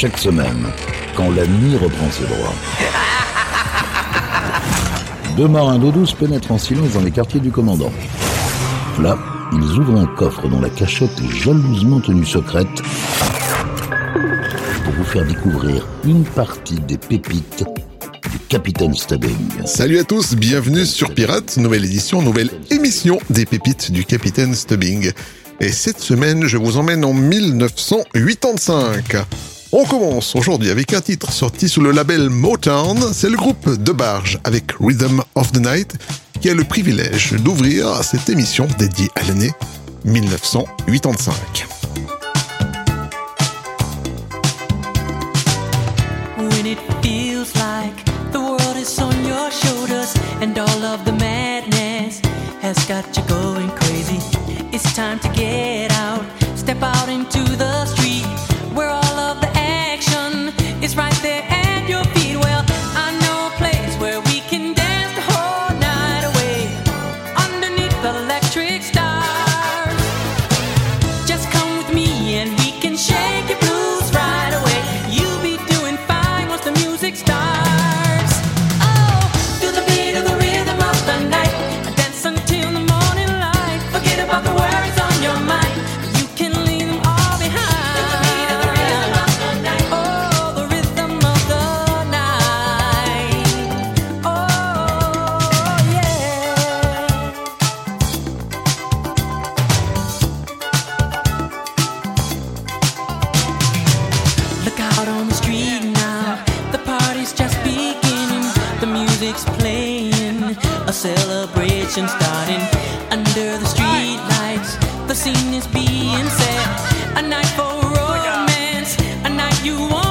chaque semaine, quand la nuit reprend ses droits. Deux marins d'eau douce pénètrent en silence dans les quartiers du commandant. Là, ils ouvrent un coffre dont la cachette est jalousement tenue secrète pour vous faire découvrir une partie des pépites du Capitaine Stubbing. Salut à tous, bienvenue sur Pirates, nouvelle édition, nouvelle émission des pépites du Capitaine Stubbing. Et cette semaine, je vous emmène en 1985. On commence aujourd'hui avec un titre sorti sous le label Motown, c'est le groupe De Barge avec Rhythm of the Night qui a le privilège d'ouvrir cette émission dédiée à l'année 1985. celebration starting under the street lights. The scene is being set. A night for romance, a night you want.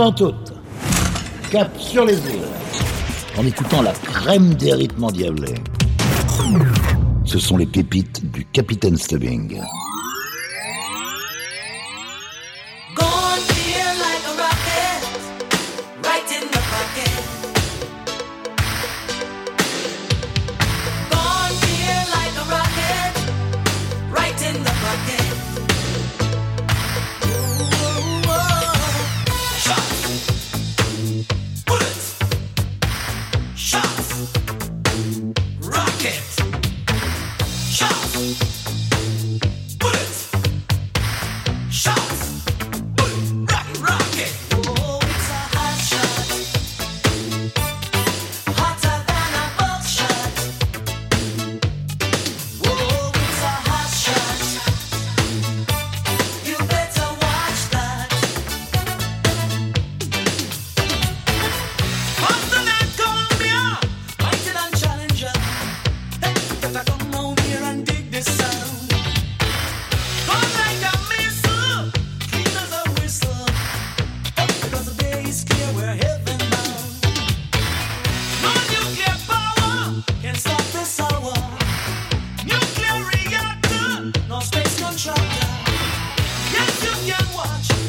avant cap sur les îles, en écoutant la crème des rythmes endiablés. Ce sont les pépites du Capitaine Stubbing.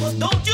Don't you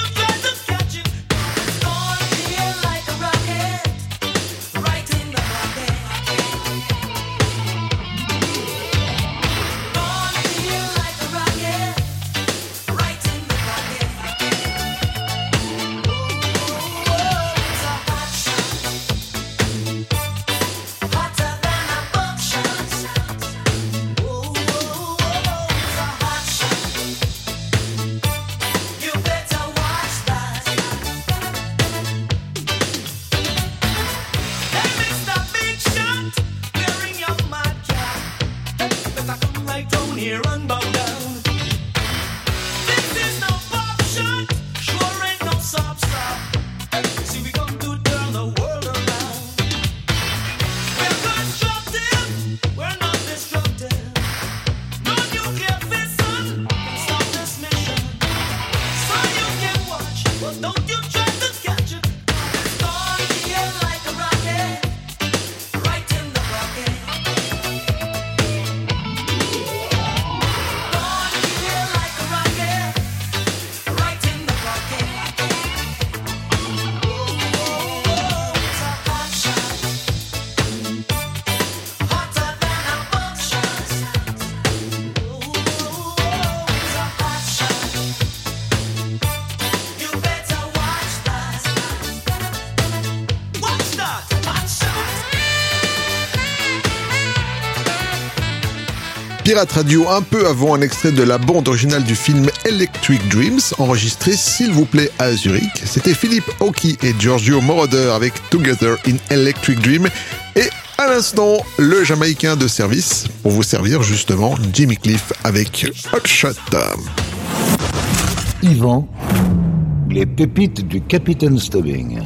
Pirate Radio un peu avant un extrait de la bande originale du film Electric Dreams, enregistré s'il vous plaît à Zurich. C'était Philippe Hockey et Giorgio Moroder avec Together in Electric Dream et à l'instant le Jamaïcain de service pour vous servir justement Jimmy Cliff avec Hot Shot. Yvan, les pépites du Capitaine Stubbing.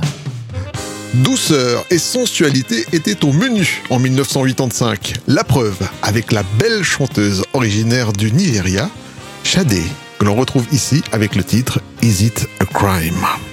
Douceur et sensualité étaient au menu en 1985. La preuve avec la belle chanteuse originaire du Nigeria, Shadé, que l'on retrouve ici avec le titre Is It a Crime?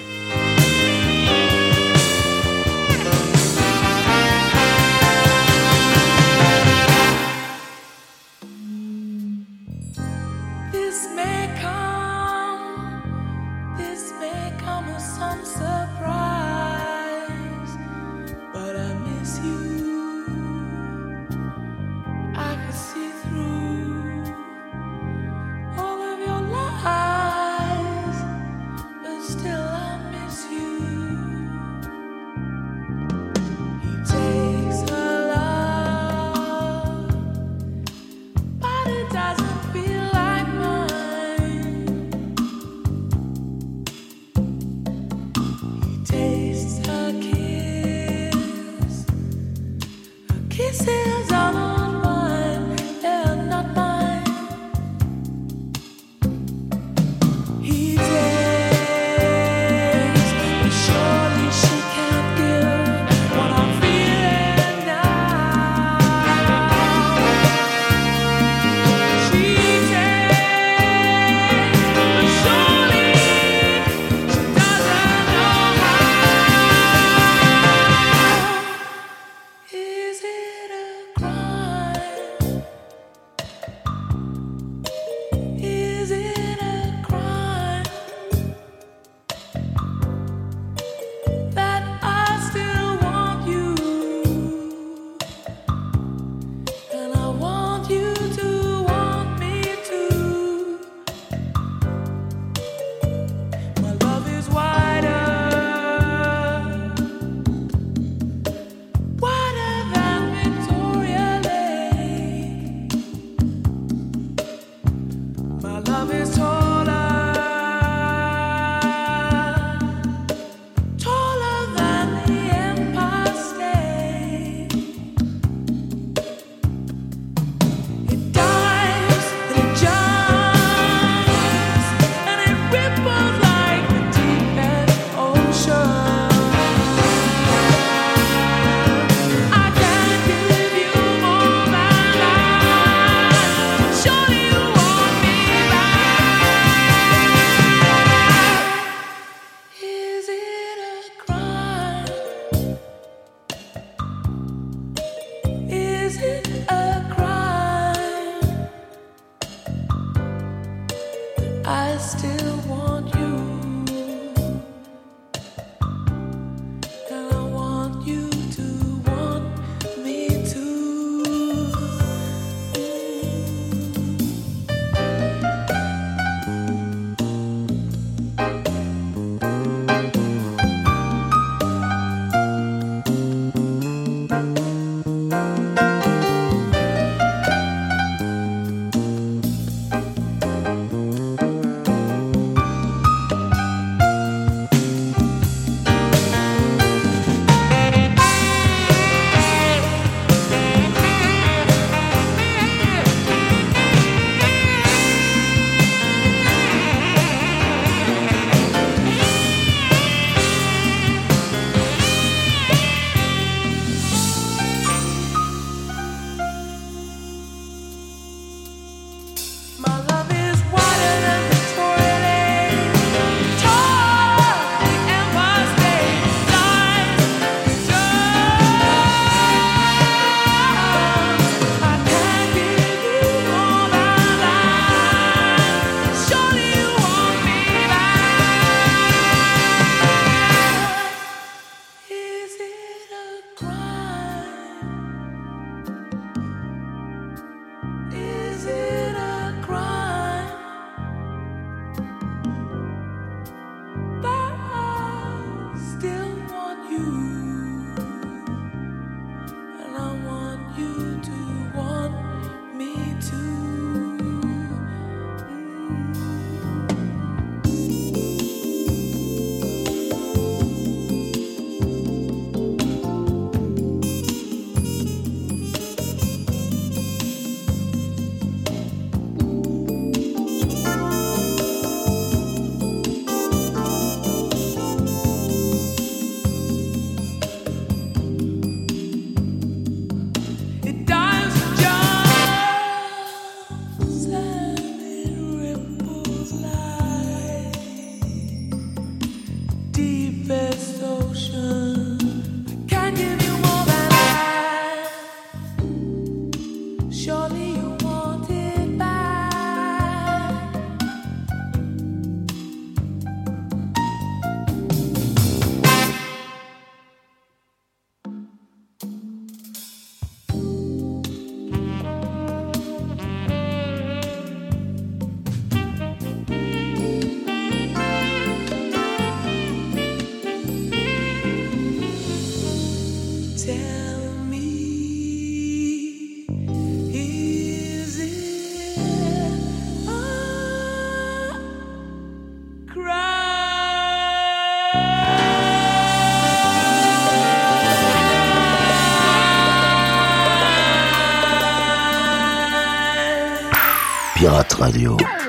Pirate Radio.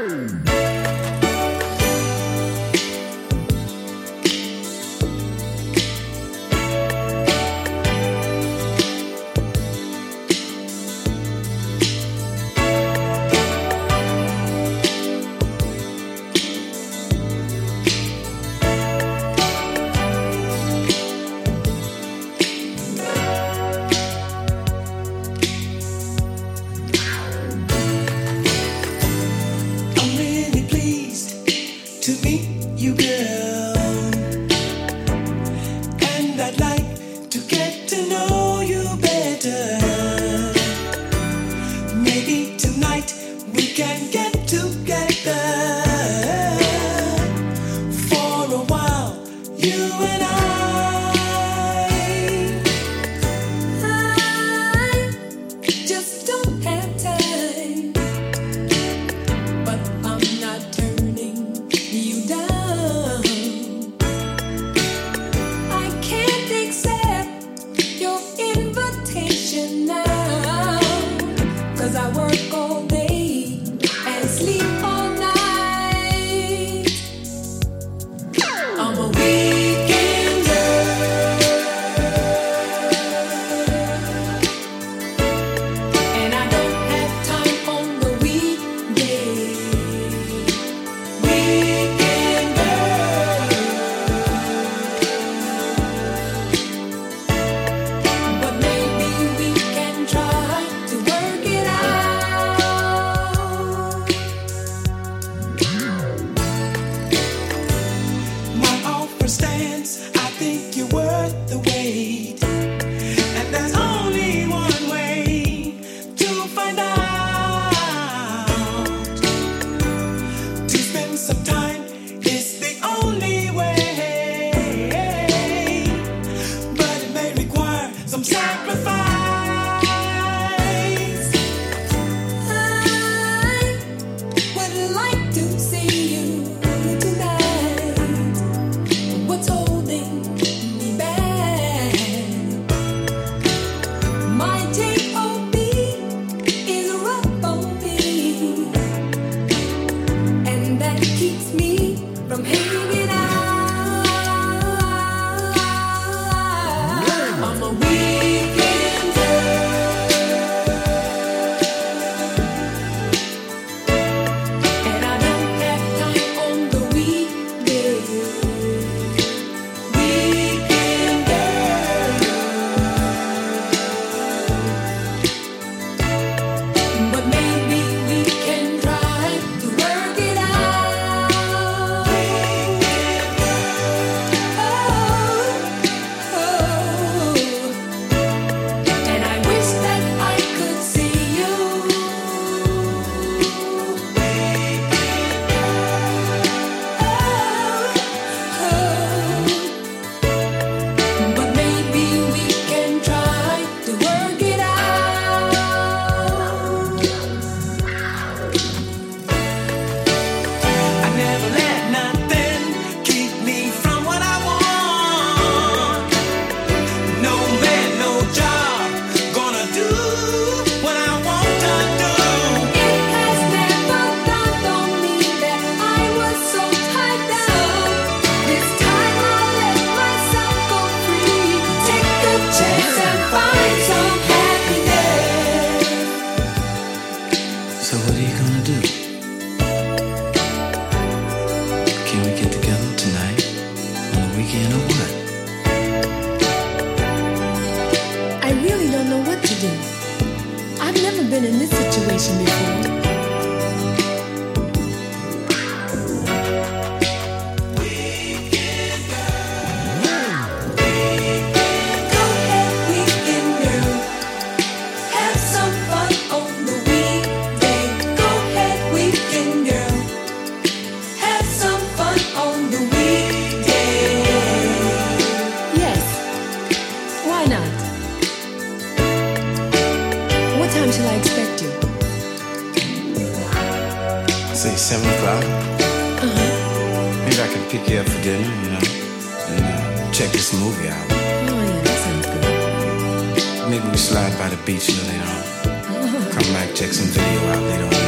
Maybe we slide by the beach a little later on. Come back, check some video out later on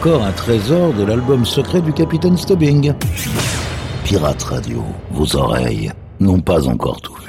Encore un trésor de l'album secret du capitaine Stubbing. Pirate Radio, vos oreilles n'ont pas encore tout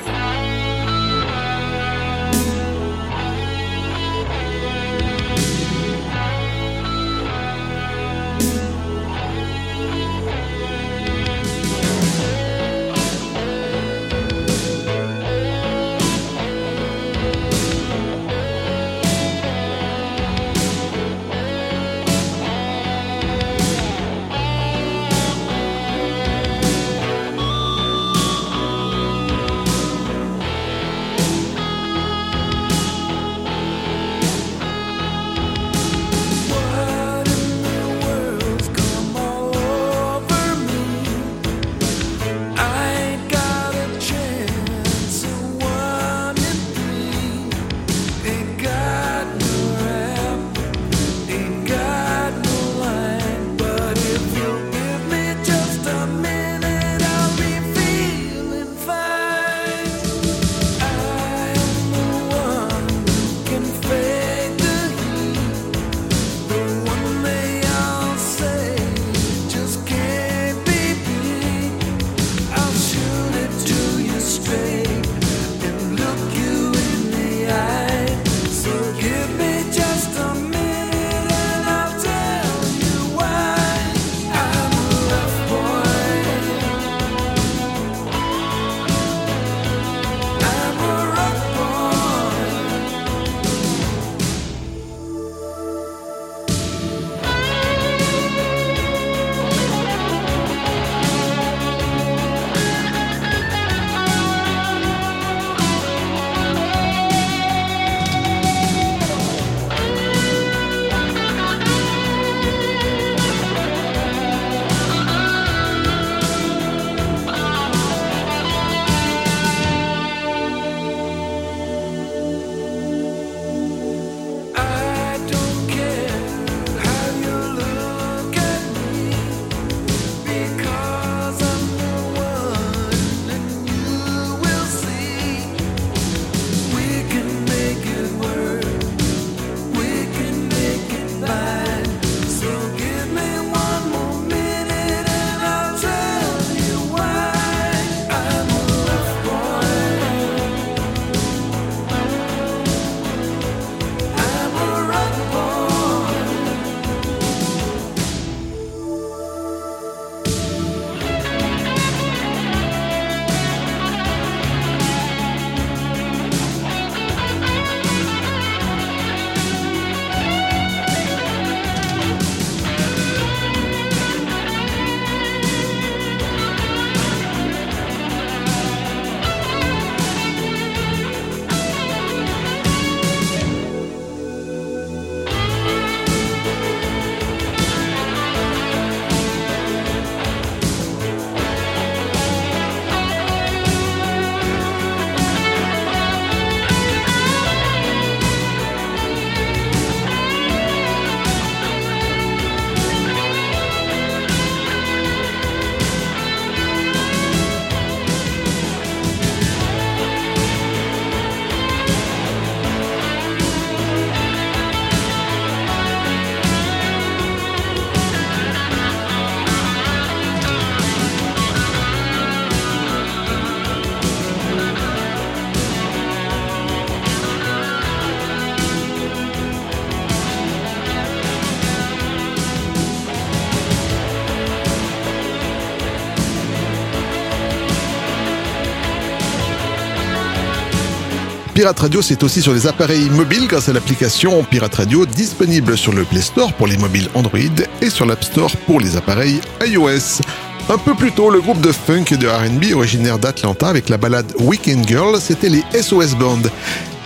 Pirate Radio, c'est aussi sur les appareils mobiles grâce à l'application Pirate Radio disponible sur le Play Store pour les mobiles Android et sur l'App Store pour les appareils iOS. Un peu plus tôt, le groupe de funk et de RB originaire d'Atlanta avec la balade Weekend Girl, c'était les SOS Band.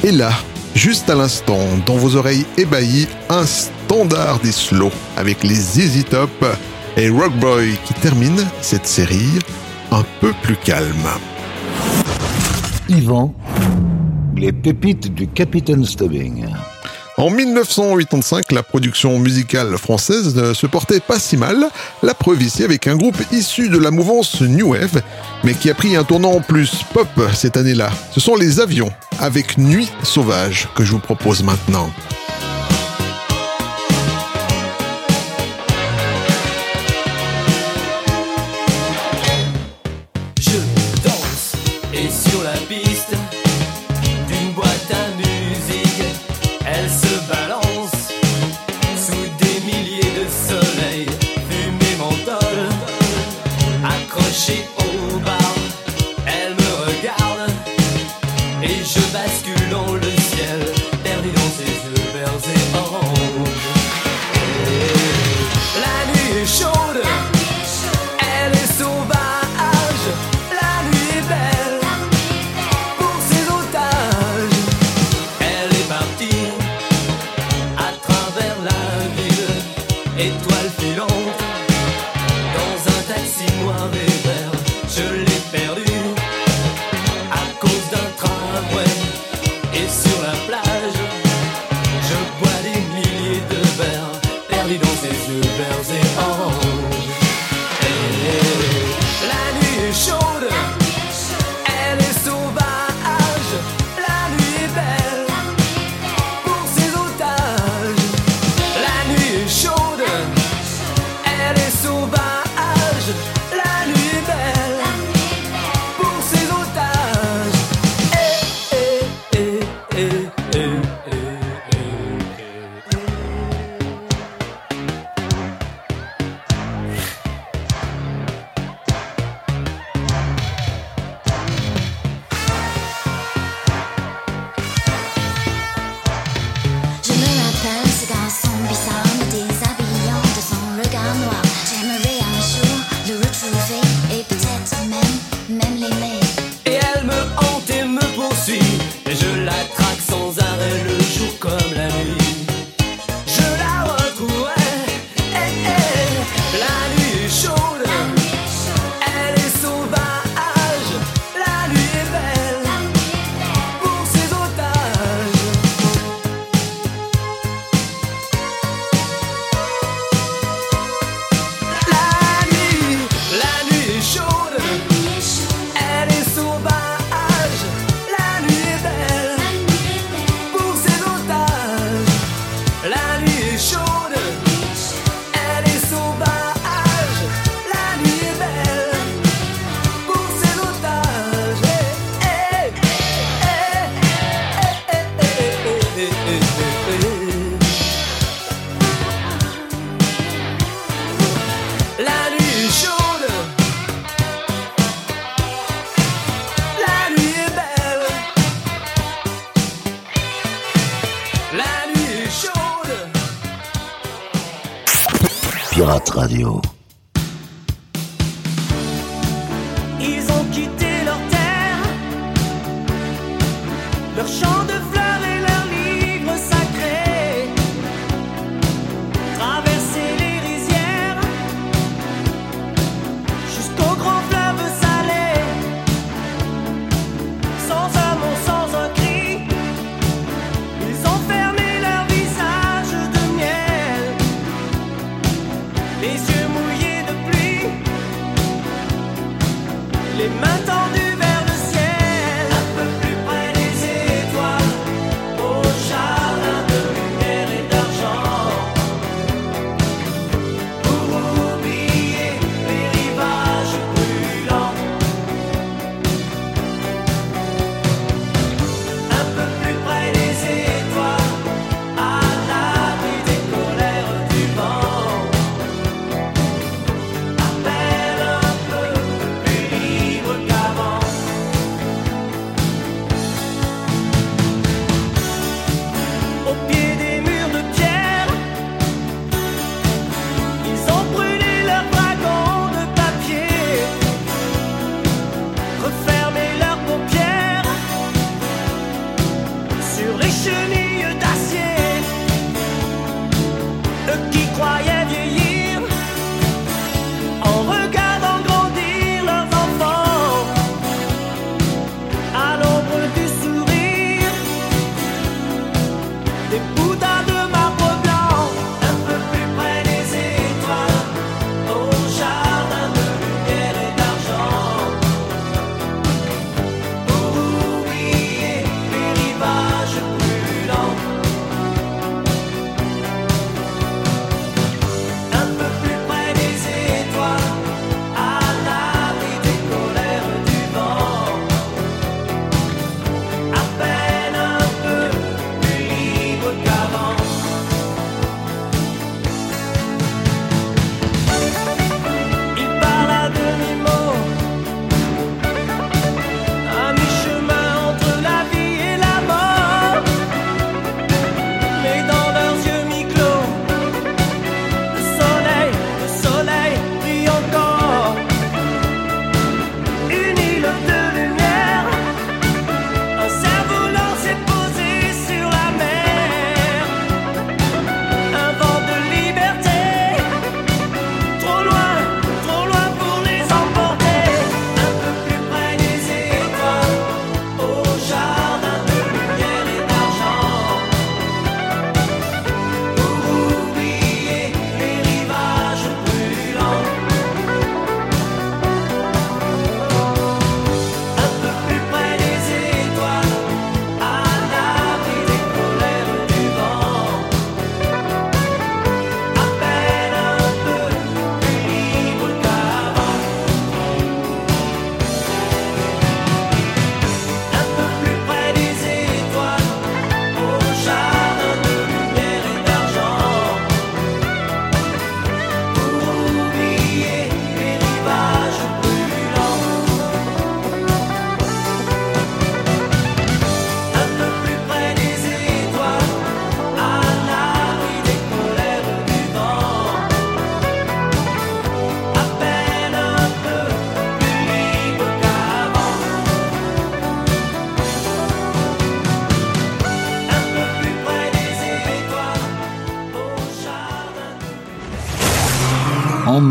Et là, juste à l'instant, dans vos oreilles ébahies, un standard des slow avec les Easy Top et Rock Boy qui terminent cette série un peu plus calme. Yvan les pépites du Capitaine Stubbing. En 1985, la production musicale française ne se portait pas si mal, la preuve ici avec un groupe issu de la mouvance New Wave, mais qui a pris un tournant plus pop cette année-là. Ce sont les avions, avec Nuit Sauvage, que je vous propose maintenant. même les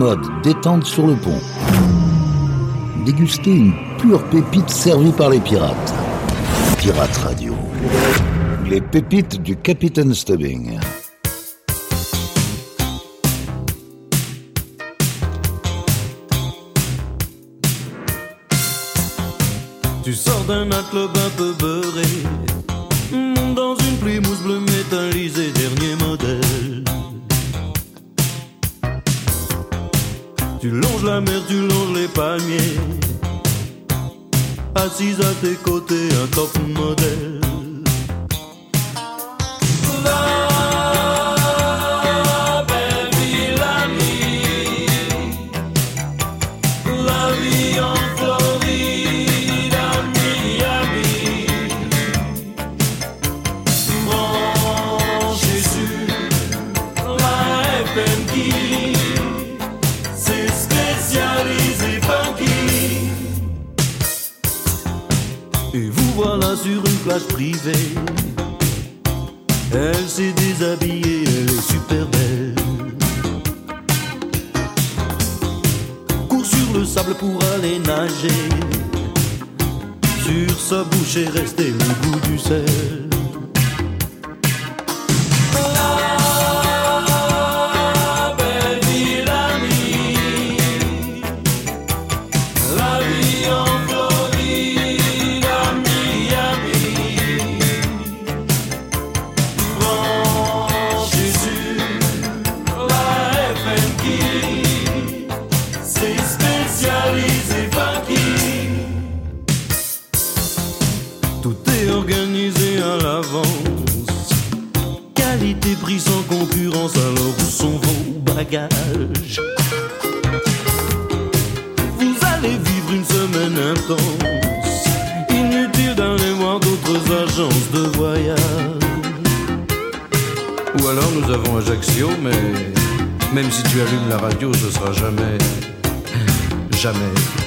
mode détente sur le pont. Dégustez une pure pépite servie par les pirates. Pirate Radio. Les pépites du Capitaine Stubbing. Tu sors d'un club un peu beurré Tu longes la mer, tu longes les palmiers. Assise à tes côtés un top modèle plage privée Elle s'est déshabillée, elle est super belle court sur le sable pour aller nager. Sur sa bouche est resté le goût du sel. Tu allumes la radio, ce sera jamais. Jamais.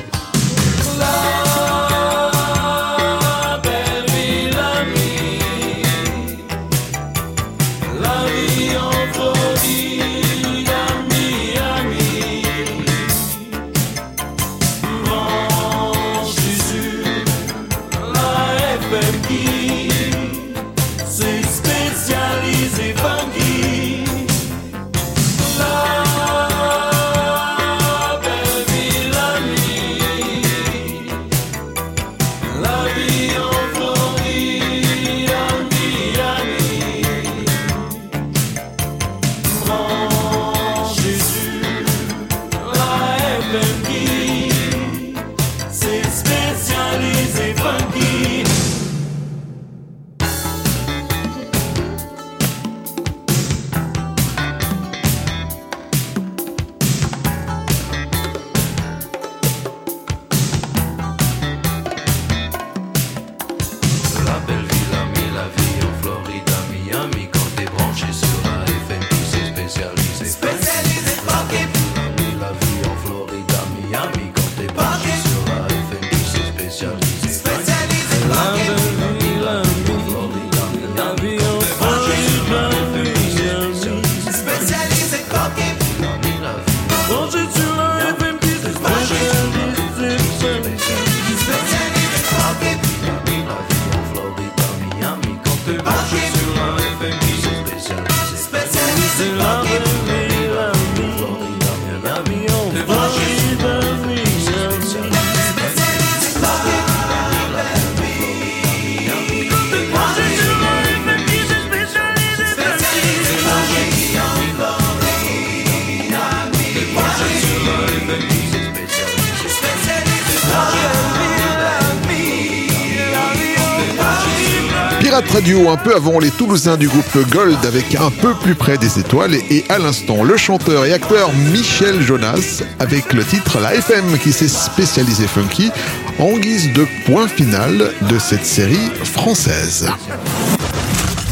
Pirate Radio, un peu avant les Toulousains du groupe Gold, avec un peu plus près des étoiles, et à l'instant, le chanteur et acteur Michel Jonas, avec le titre La FM, qui s'est spécialisé funky, en guise de point final de cette série française.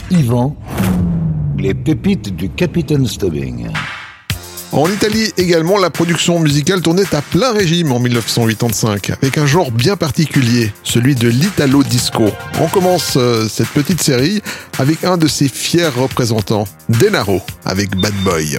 Yvan. Les pépites du Capitaine Stubbing. En Italie également, la production musicale tournait à plein régime en 1985, avec un genre bien particulier, celui de l'italo disco. On commence euh, cette petite série avec un de ses fiers représentants, Denaro, avec Bad Boy.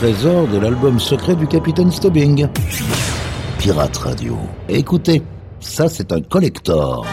trésor de l'album secret du capitaine Stubbing. Pirate Radio. Écoutez, ça c'est un collector.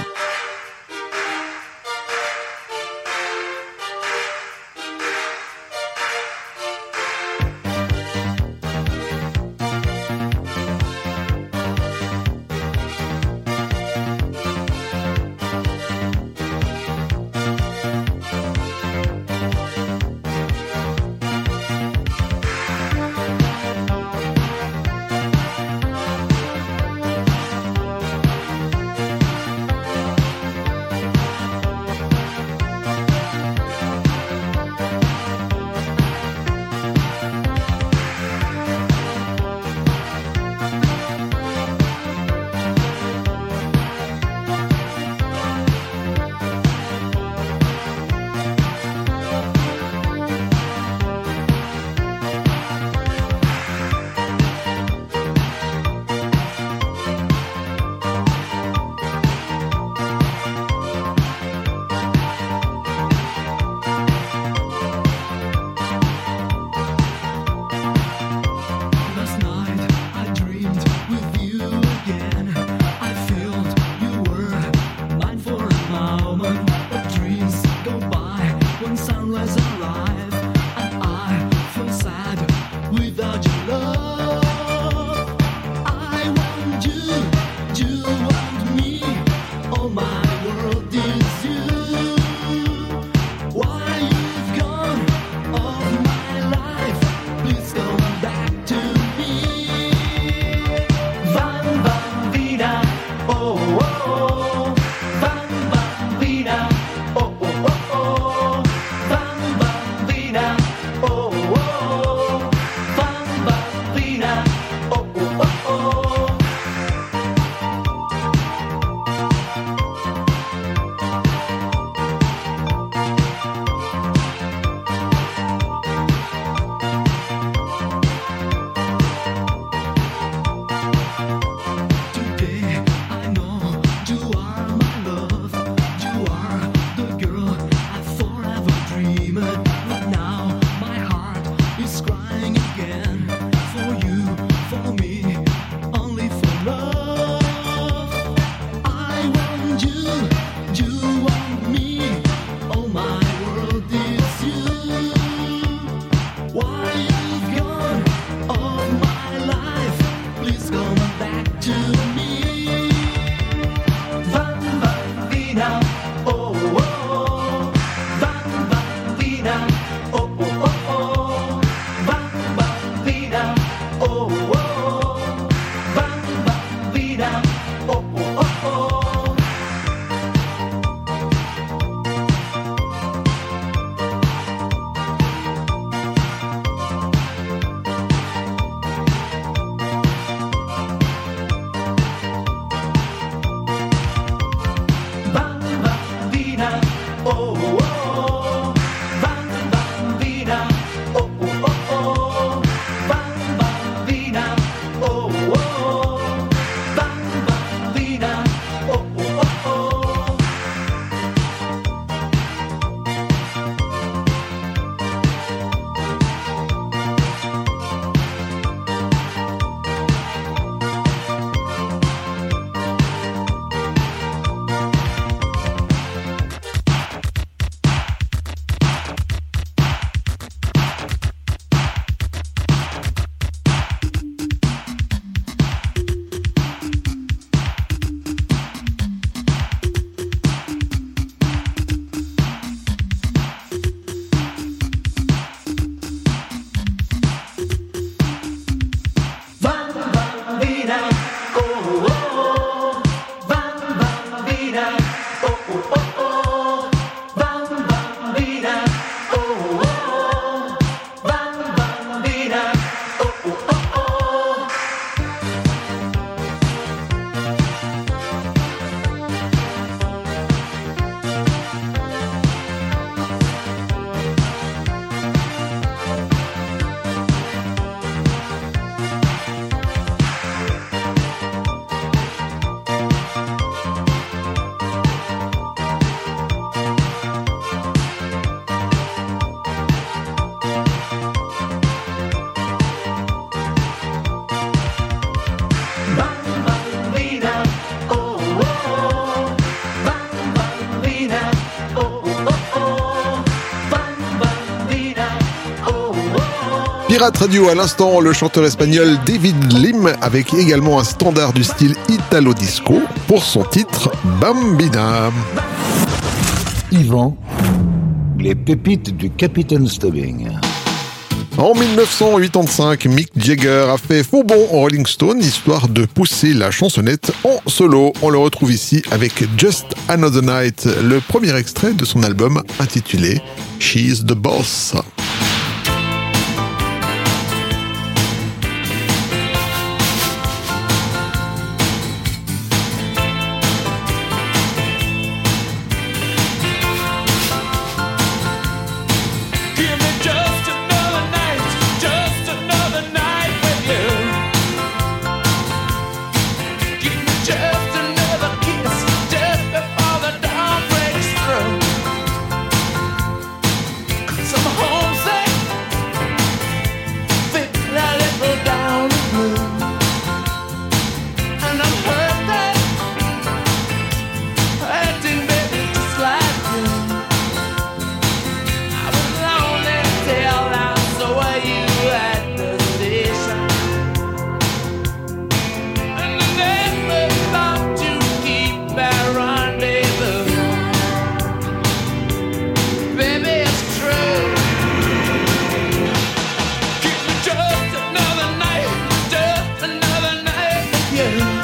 Pirate Radio à l'instant, le chanteur espagnol David Lim avec également un standard du style Italo Disco pour son titre Bambina. Yvan, les pépites du Capitaine Stubbing. En 1985, Mick Jagger a fait faux bond en Rolling Stone histoire de pousser la chansonnette en solo. On le retrouve ici avec Just Another Night, le premier extrait de son album intitulé She's the Boss. you.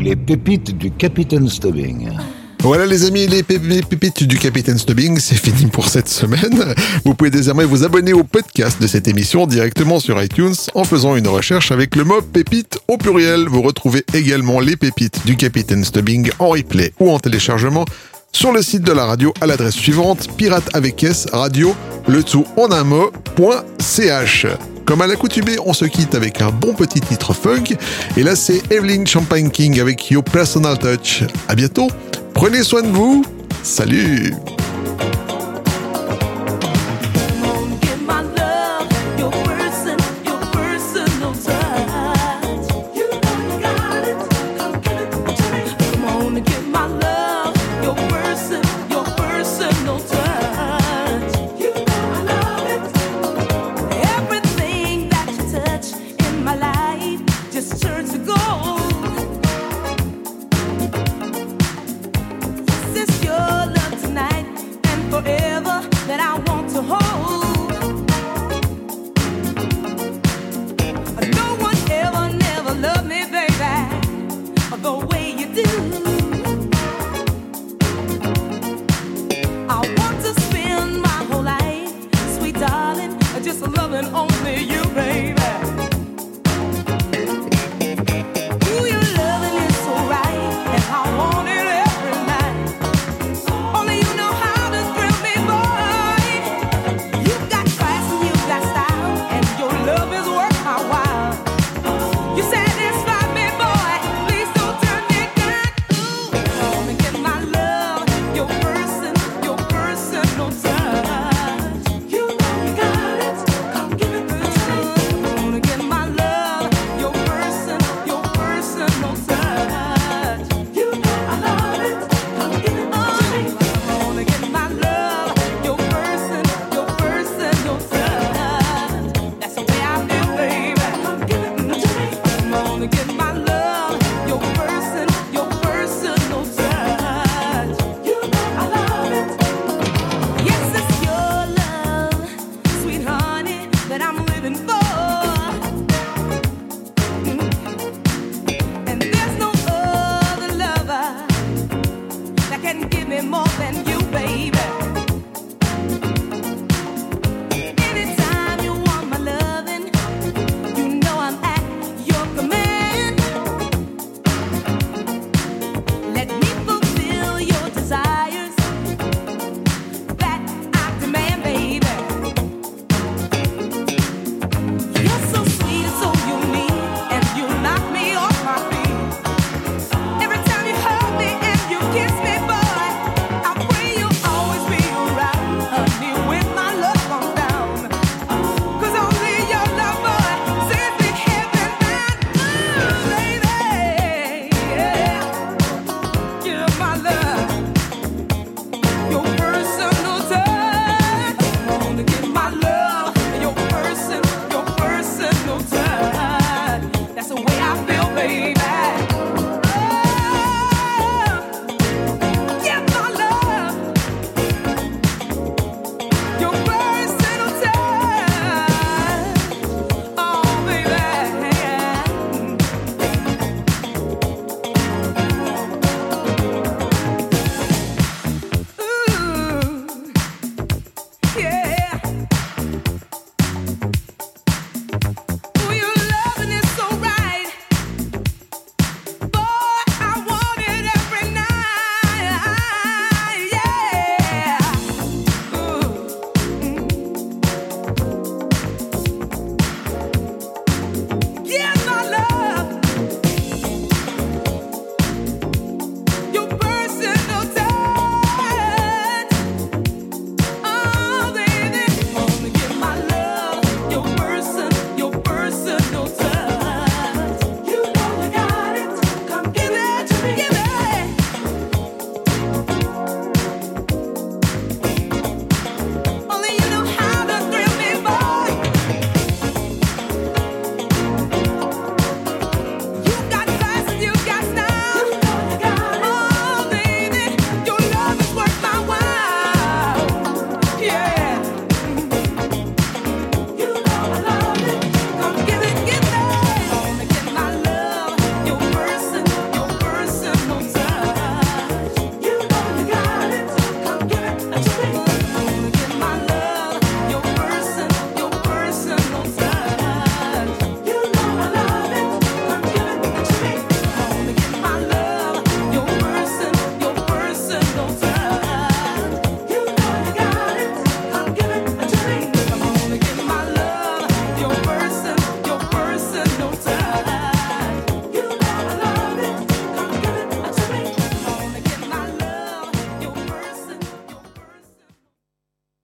les pépites du capitaine Stubbing. Voilà les amis, les pépites du Capitaine Stubbing, c'est fini pour cette semaine. Vous pouvez désormais vous abonner au podcast de cette émission directement sur iTunes en faisant une recherche avec le mot pépite au pluriel. Vous retrouvez également les pépites du Capitaine Stubbing en replay ou en téléchargement sur le site de la radio à l'adresse suivante pirate avec s radio le tout en un mot.ch. Comme à l'accoutumée, on se quitte avec un bon petit titre funk. Et là, c'est Evelyn Champagne King avec Your Personal Touch. À bientôt. Prenez soin de vous. Salut. and on.